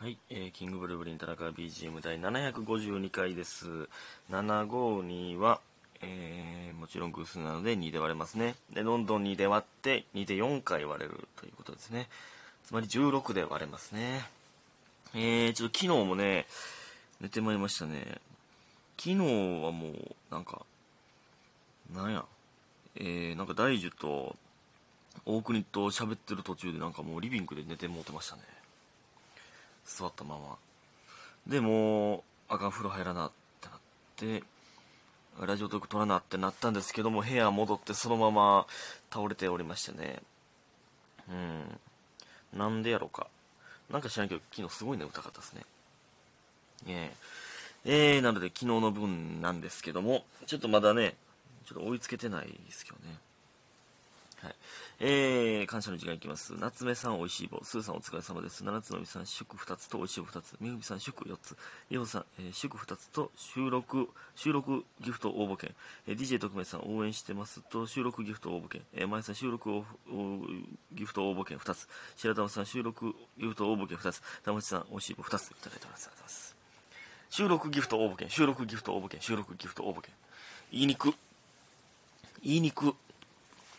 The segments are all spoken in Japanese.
はい、えーキングブルーブリン田中 BGM 第752回です。752は、えーもちろん偶数なので2で割れますね。で、どんどん2で割って2で4回割れるということですね。つまり16で割れますね。えー、ちょっと昨日もね、寝てまいりましたね。昨日はもう、なんか、なんや、えー、なんか大樹と大国と喋ってる途中でなんかもうリビングで寝てもうてましたね。座ったまま。でもうあかん風呂入らなってなってラジオトーク撮らなってなったんですけども部屋戻ってそのまま倒れておりましてね。うん。なんでやろうか。なんか知らんけど昨日すごい眠たかったですね。ええ。えー、なので昨日の分なんですけどもちょっとまだねちょっと追いつけてないですけどね。はい。えー、感謝の時間いきます。夏目さん、おいしい棒。スーさん、お疲れ様です。七つのみさん、祝2つとおいしい棒2つ。みふみさん、祝4つ。りほさん、えー祝2つと収録、収録ギフト応募券。えー、DJ 特命さん、応援してますと収録ギフト応募券。えー、まえさん、収録おおギフト応募券2つ。白玉さん、収録ギフト応募券2つ。玉内さん、おいしい棒2ついただいております。ありがとうございます。収録ギフト応募券、収録ギフト応募券、収録ギフト応募券。言いにく。言いにく。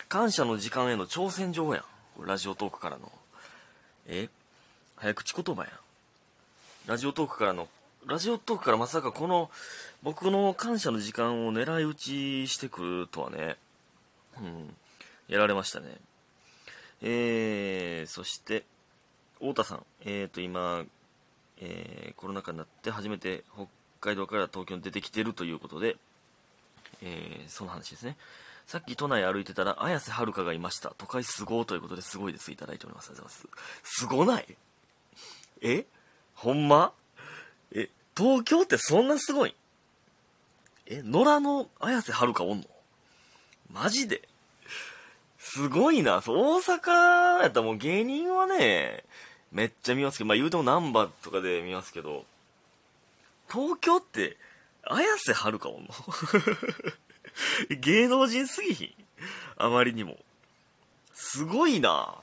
感謝の時間への挑戦状やん。これラジオトークからの。え？早口言葉やん。ラジオトークからの、ラジオトークからまさかこの、僕の感謝の時間を狙い撃ちしてくるとはね、うん、やられましたね。えー、そして、太田さん、えーと、今、えーコロナ禍になって初めて北海道から東京に出てきてるということで、えーその話ですね。さっき都内歩いてたら、綾瀬はるかがいました。都会すごーということですごいです。いただいております。ありがとうございます。すごない？え？ほんま？え、東京ってそんなすごい？え、野良の綾瀬はるかおんの？マジで？すごいな。大阪やったらもう芸人はね、めっちゃ見ますけど、まあ言うても難波とかで見ますけど、東京って、綾瀬はるかおんの？芸能人すぎひん？あまりにも。すごいな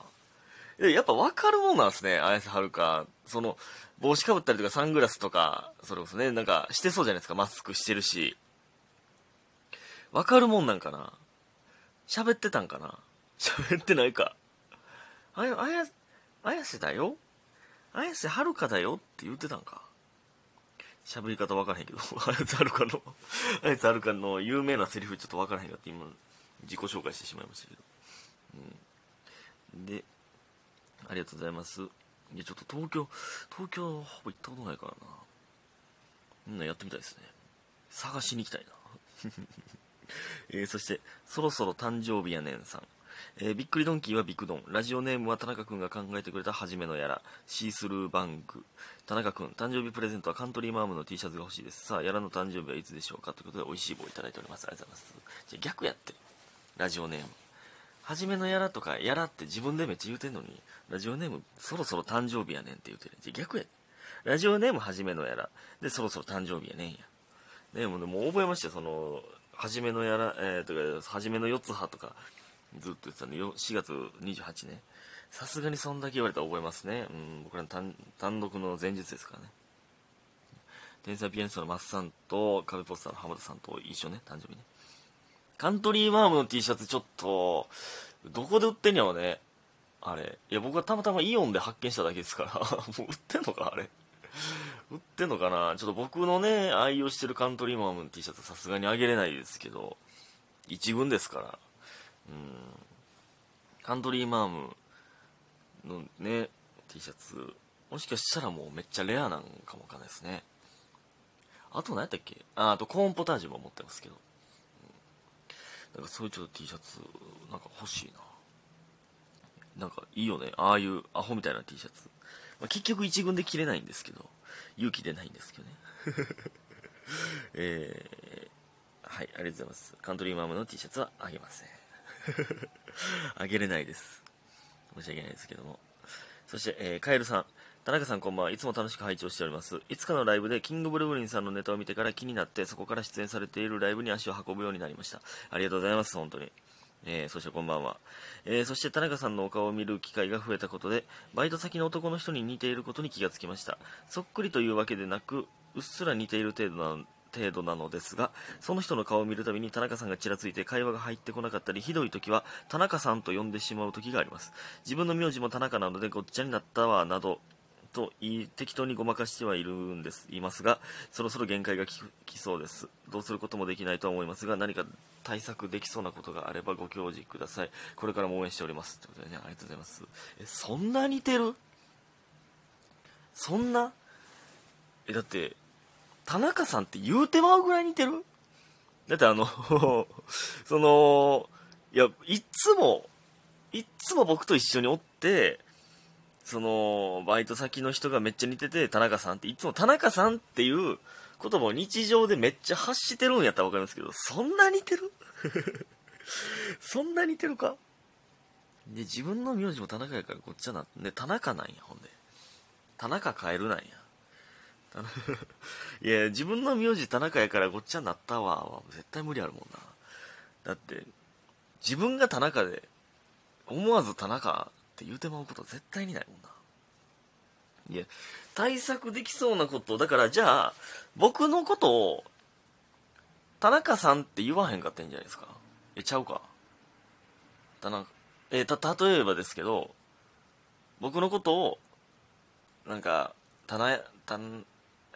やっぱ分かるもんなんですね、綾瀬はるか。その、帽子かぶったりとかサングラスとか、それこそね、なんかしてそうじゃないですか、マスクしてるし。分かるもんなんかな？喋ってたんかな？喋ってないか。あや、あや、綾瀬だよ綾瀬はるかだよって言ってたんか。喋り方分からへんけど、あやつはるかの、あやつはるかの有名なセリフちょっと分からへんかって今、自己紹介してしまいましたけど。うん。で、ありがとうございます。いや、ちょっと東京、東京ほぼ行ったことないからな。みんなやってみたいですね。探しに行きたいな。えーそして、そろそろ誕生日やねんさん。えーびっくりドンキーはビクドン。ラジオネームは田中くんが考えてくれた初めのやら。シースルーバング。田中くん、誕生日プレゼントはカントリーマームの T シャツが欲しいです。さあ、やらの誕生日はいつでしょうか？ということで、美味しい棒をいただいております。ありがとうございます。じゃ逆やって。ラジオネーム。初めのやらとか、やらって自分でめっちゃ言うてんのに、ラジオネーム、そろそろ誕生日やねんって言うてる。じゃ逆や。ラジオネーム初めのやら。で、そろそろ誕生日やねんや。ねもう、もう覚えましたよ。その、初めのやら、えー、とか、初めの四つ葉とか、ずっと言ってたんで、4月28ね。さすがにそんだけ言われたら覚えますね。うん、僕らの単単独の前日ですからね。天才ピアニストのマスさんと、壁ポスターの浜田さんと一緒ね、誕生日ね。カントリーマームの T シャツちょっと、どこで売ってんやろね。あれ。いや、僕はたまたまイオンで発見しただけですから。もう売ってんのかあれ。売ってんのかなちょっと僕のね、愛用してるカントリーマームの T シャツさすがにあげれないですけど、一軍ですから。うん。カントリーマームのね、T シャツ、もしかしたらもうめっちゃレアなんかもわかんないですね。あと何やったっけ？あ、あとコーンポタージュも持ってますけど。なんかそういうちょっと T シャツ、なんか欲しいな。なんかいいよね。ああいうアホみたいな T シャツ。まあ、結局一軍で着れないんですけど、勇気出ないんですけどね。えー、はい、ありがとうございます。カントリーマームの T シャツはあげません。あげれないです。申し訳ないですけども。そして、えー、カエルさん。田中さんこんばんは。いつも楽しく拝聴しております。いつかのライブでキングブルブリンさんのネタを見てから気になって、そこから出演されているライブに足を運ぶようになりました。ありがとうございます、本当に。えー、そしてこんばんは。えー、そして田中さんのお顔を見る機会が増えたことで、バイト先の男の人に似ていることに気がつきました。そっくりというわけでなく、うっすら似ている程度な程度なのですが、その人の顔を見るたびに田中さんがちらついて会話が入ってこなかったり、ひどい時は田中さんと呼んでしまう時があります。自分の名字も田中なのでごっちゃになったわ、など、と言い適当にごまかしてはいるんですいますがそろそろ限界がきそうです。どうすることもできないとは思いますが何か対策できそうなことがあればご教示ください。これからも応援しております。ということでねありがとうございます。えそんな似てる？そんな？えだって田中さんって言うてまうぐらい似てる？だってあの そのいやいっつもいっつも僕と一緒におってその、バイト先の人がめっちゃ似てて、田中さんって、いつも田中さんっていう言葉を日常でめっちゃ発してるんやったらわかるんですけど、そんな似てる？そんな似てるか？で、自分の名字も田中やからこっちはな、ね、田中なんや、ほんで。田中変えるなんや。いや、自分の名字田中やからこっちはなったわ、は絶対無理あるもんな。だって、自分が田中で、思わず田中って言うてまうこと絶対にないもんな。いや、対策できそうなこと、だからじゃあ、僕のことを、田中さんって言わへんかったんじゃないですか。え、ちゃうか。田中、えた、例えばですけど、僕のことを、なんか、田中、田、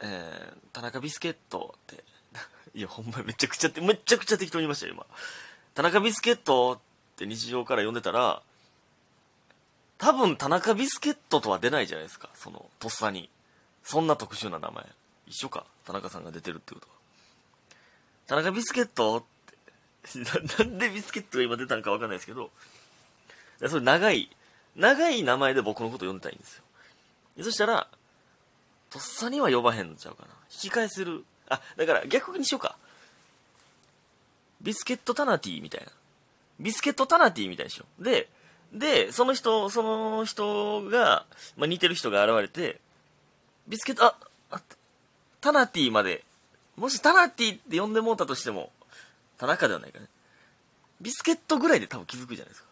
えー、田中ビスケットって、いや、ほんまめちゃくちゃ、めちゃくちゃ適当に言いましたよ、今。田中ビスケットって日常から呼んでたら、多分田中ビスケットとは出ないじゃないですかそのとっさに。そんな特殊な名前。一緒か田中さんが出てるってことは。田中ビスケットってなんでビスケットが今出たのか分かんないですけどそれ長い長い名前で僕のこと呼んでたいんですよ。そしたらとっさには呼ばへんのちゃうかな。引き返せる。あだから逆にしようか。ビスケットタナティみたいな。ビスケットタナティみたいでしょでで、その人、その人が、まあ、似てる人が現れて、ビスケット、あ、あタナティまで、もしタナティって呼んでもうたとしても、田中ではないかね。ビスケットぐらいで多分気づくじゃないですか。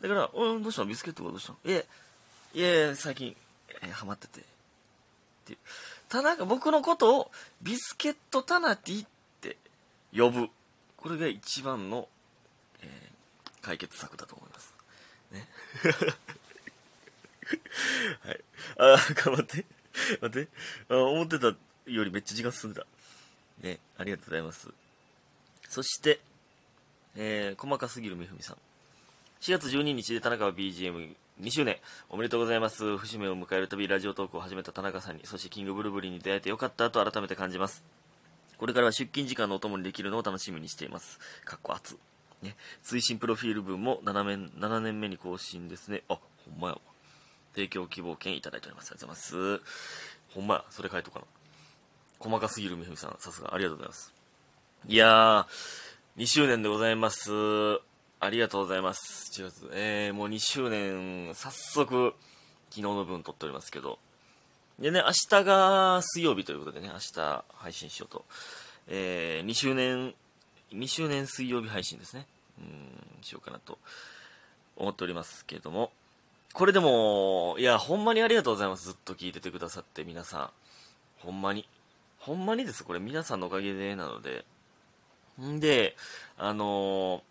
だから、うん、どうしたの？ビスケットがどうしたの？いえ、いえ、最近、えー、ハマってて。っていう。田中、僕のことを、ビスケットタナティって呼ぶ。これが一番の、えー、解決策だと思います。ね。はい。あ頑張って。待って。あ思ってたよりめっちゃ時間進んでた。ね、ありがとうございます。そして、えー、細かすぎるみふみさん。4月12日で田中は BGM 2周年おめでとうございます。節目を迎えるたびラジオトークを始めた田中さんに、そしてキングブルブリに出会えてよかったと改めて感じます。これからは出勤時間のお供にできるのを楽しみにしています。かっこ熱。ね、追伸プロフィール文も7年 ,7 年目に更新ですね。あ、ほんまや。提供希望券いただいております。ありがとうございます。ほんまや、それ書いとかな。細かすぎるみふみさん、さすが、ありがとうございます。いやー、2周年でございます。ありがとうございます。1月。えー、もう2周年、早速、昨日の分撮っておりますけど。でね、明日が水曜日ということでね、明日配信しようと。えー、2周年2周年水曜日配信ですね。うん、しようかなと思っておりますけれども。これでも、いや、ほんまにありがとうございます。ずっと聞いててくださって、皆さん。ほんまに。ほんまにです。これ皆さんのおかげでなので。んで、あのー、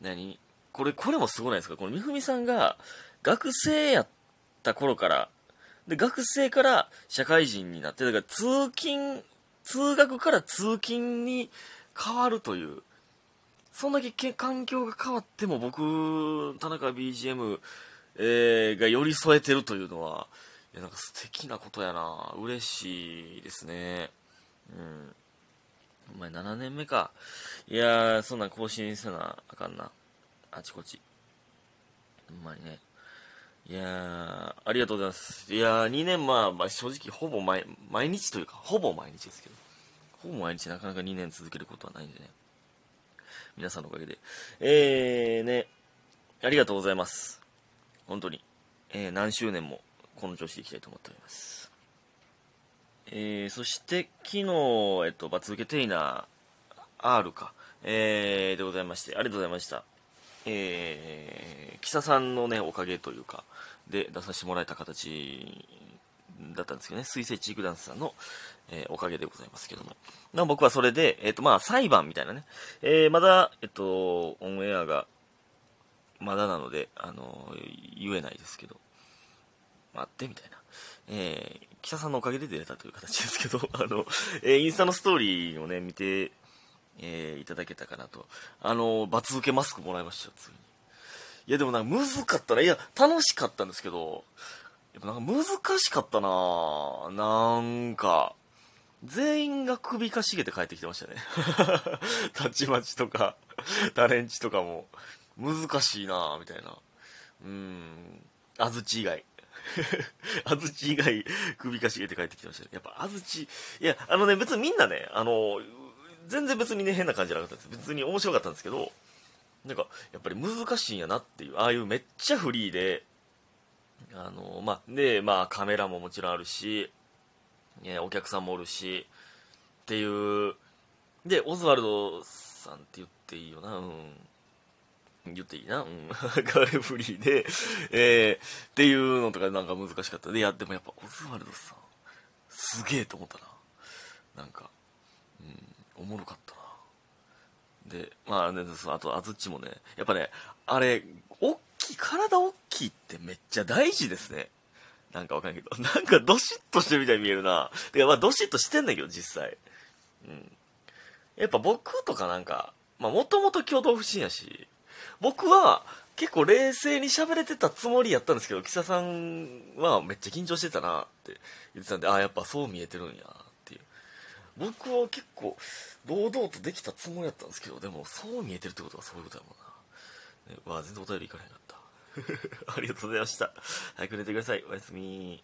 何？これ、これもすごないですか？このみふみさんが学生やった頃から、で、学生から社会人になって、だから通勤、通学から通勤に変わるというそんだけ環境が変わっても僕田中 BGM、えー、が寄り添えてるというのはいやなんか素敵なことやな。嬉しいですね。うん。お前7年目かいやーそんな更新せなあかんなあちこちほんまにねいやーありがとうございます。いやー2年、まあ、まあ、正直、ほぼ毎、毎日というか、ほぼ毎日ですけど。ほぼ毎日なかなか2年続けることはないんでね。皆さんのおかげで。えー、ね、ありがとうございます。本当に。えー、何周年もこの調子でいきたいと思っております。えー、そして昨日、えっと、罰受けテイナー R か、えー、でございまして、ありがとうございました。えー、木さんのね、おかげというか、で出させてもらえた形だったんですけどね、水星チークダンスさんの、えー、おかげでございますけども。まあ、僕はそれで、えっ、ー、と、まあ、裁判みたいなね、えー、まだ、えっと、オンエアが、まだなので、あの言えないですけど、待って、みたいな。えー、記者さんのおかげで出れたという形ですけど、あの、えー、インスタのストーリーをね、見て、えー、いただけたかなと。あの、罰受けマスクもらいましたよ、ついに。いや、でもなんか難かったな。いや、楽しかったんですけど、やっぱなんか難しかったななんか、全員が首かしげて帰ってきてましたね。たちまちとか、タレンチとかも、難しいなみたいな。うん、安土以外。安土以外、首かしげて帰ってきてましたね。やっぱ安土、いや、あのね、別にみんなね、あの、全然別にね、変な感じじゃなかったです。別に面白かったんですけど、なんか、やっぱり難しいんやなっていう、ああいうめっちゃフリーで、あの、まあ、で、まあ、カメラももちろんあるし、ね、お客さんもおるし、っていう、で、オズワルドさんって言っていいよな、うん。言っていいな、うん。ガレフリーで、えー、っていうのとかなんか難しかった。で、やってもやっぱオズワルドさん、すげえと思ったな。なんか、うん、おもろかったな。で、まあね、あと、あずっちもね、やっぱね、あれ、大きい、体大きいってめっちゃ大事ですね。なんかわかんないけど、なんかドシッとしてるみたいに見えるな。てかまあドシッとしてんだけど、実際。うん。やっぱ僕とかなんか、まあもともと共同不審やし、僕は結構冷静に喋れてたつもりやったんですけど、岸田さんはめっちゃ緊張してたなって言ってたんで、ああ、やっぱそう見えてるんやっていう。僕は結構堂々とできたつもりやったんですけど、でもそう見えてるってことはそういうことやもんな。ね、わあ、全然お便りいかへんかった。ありがとうございました。早く寝てください。おやすみ。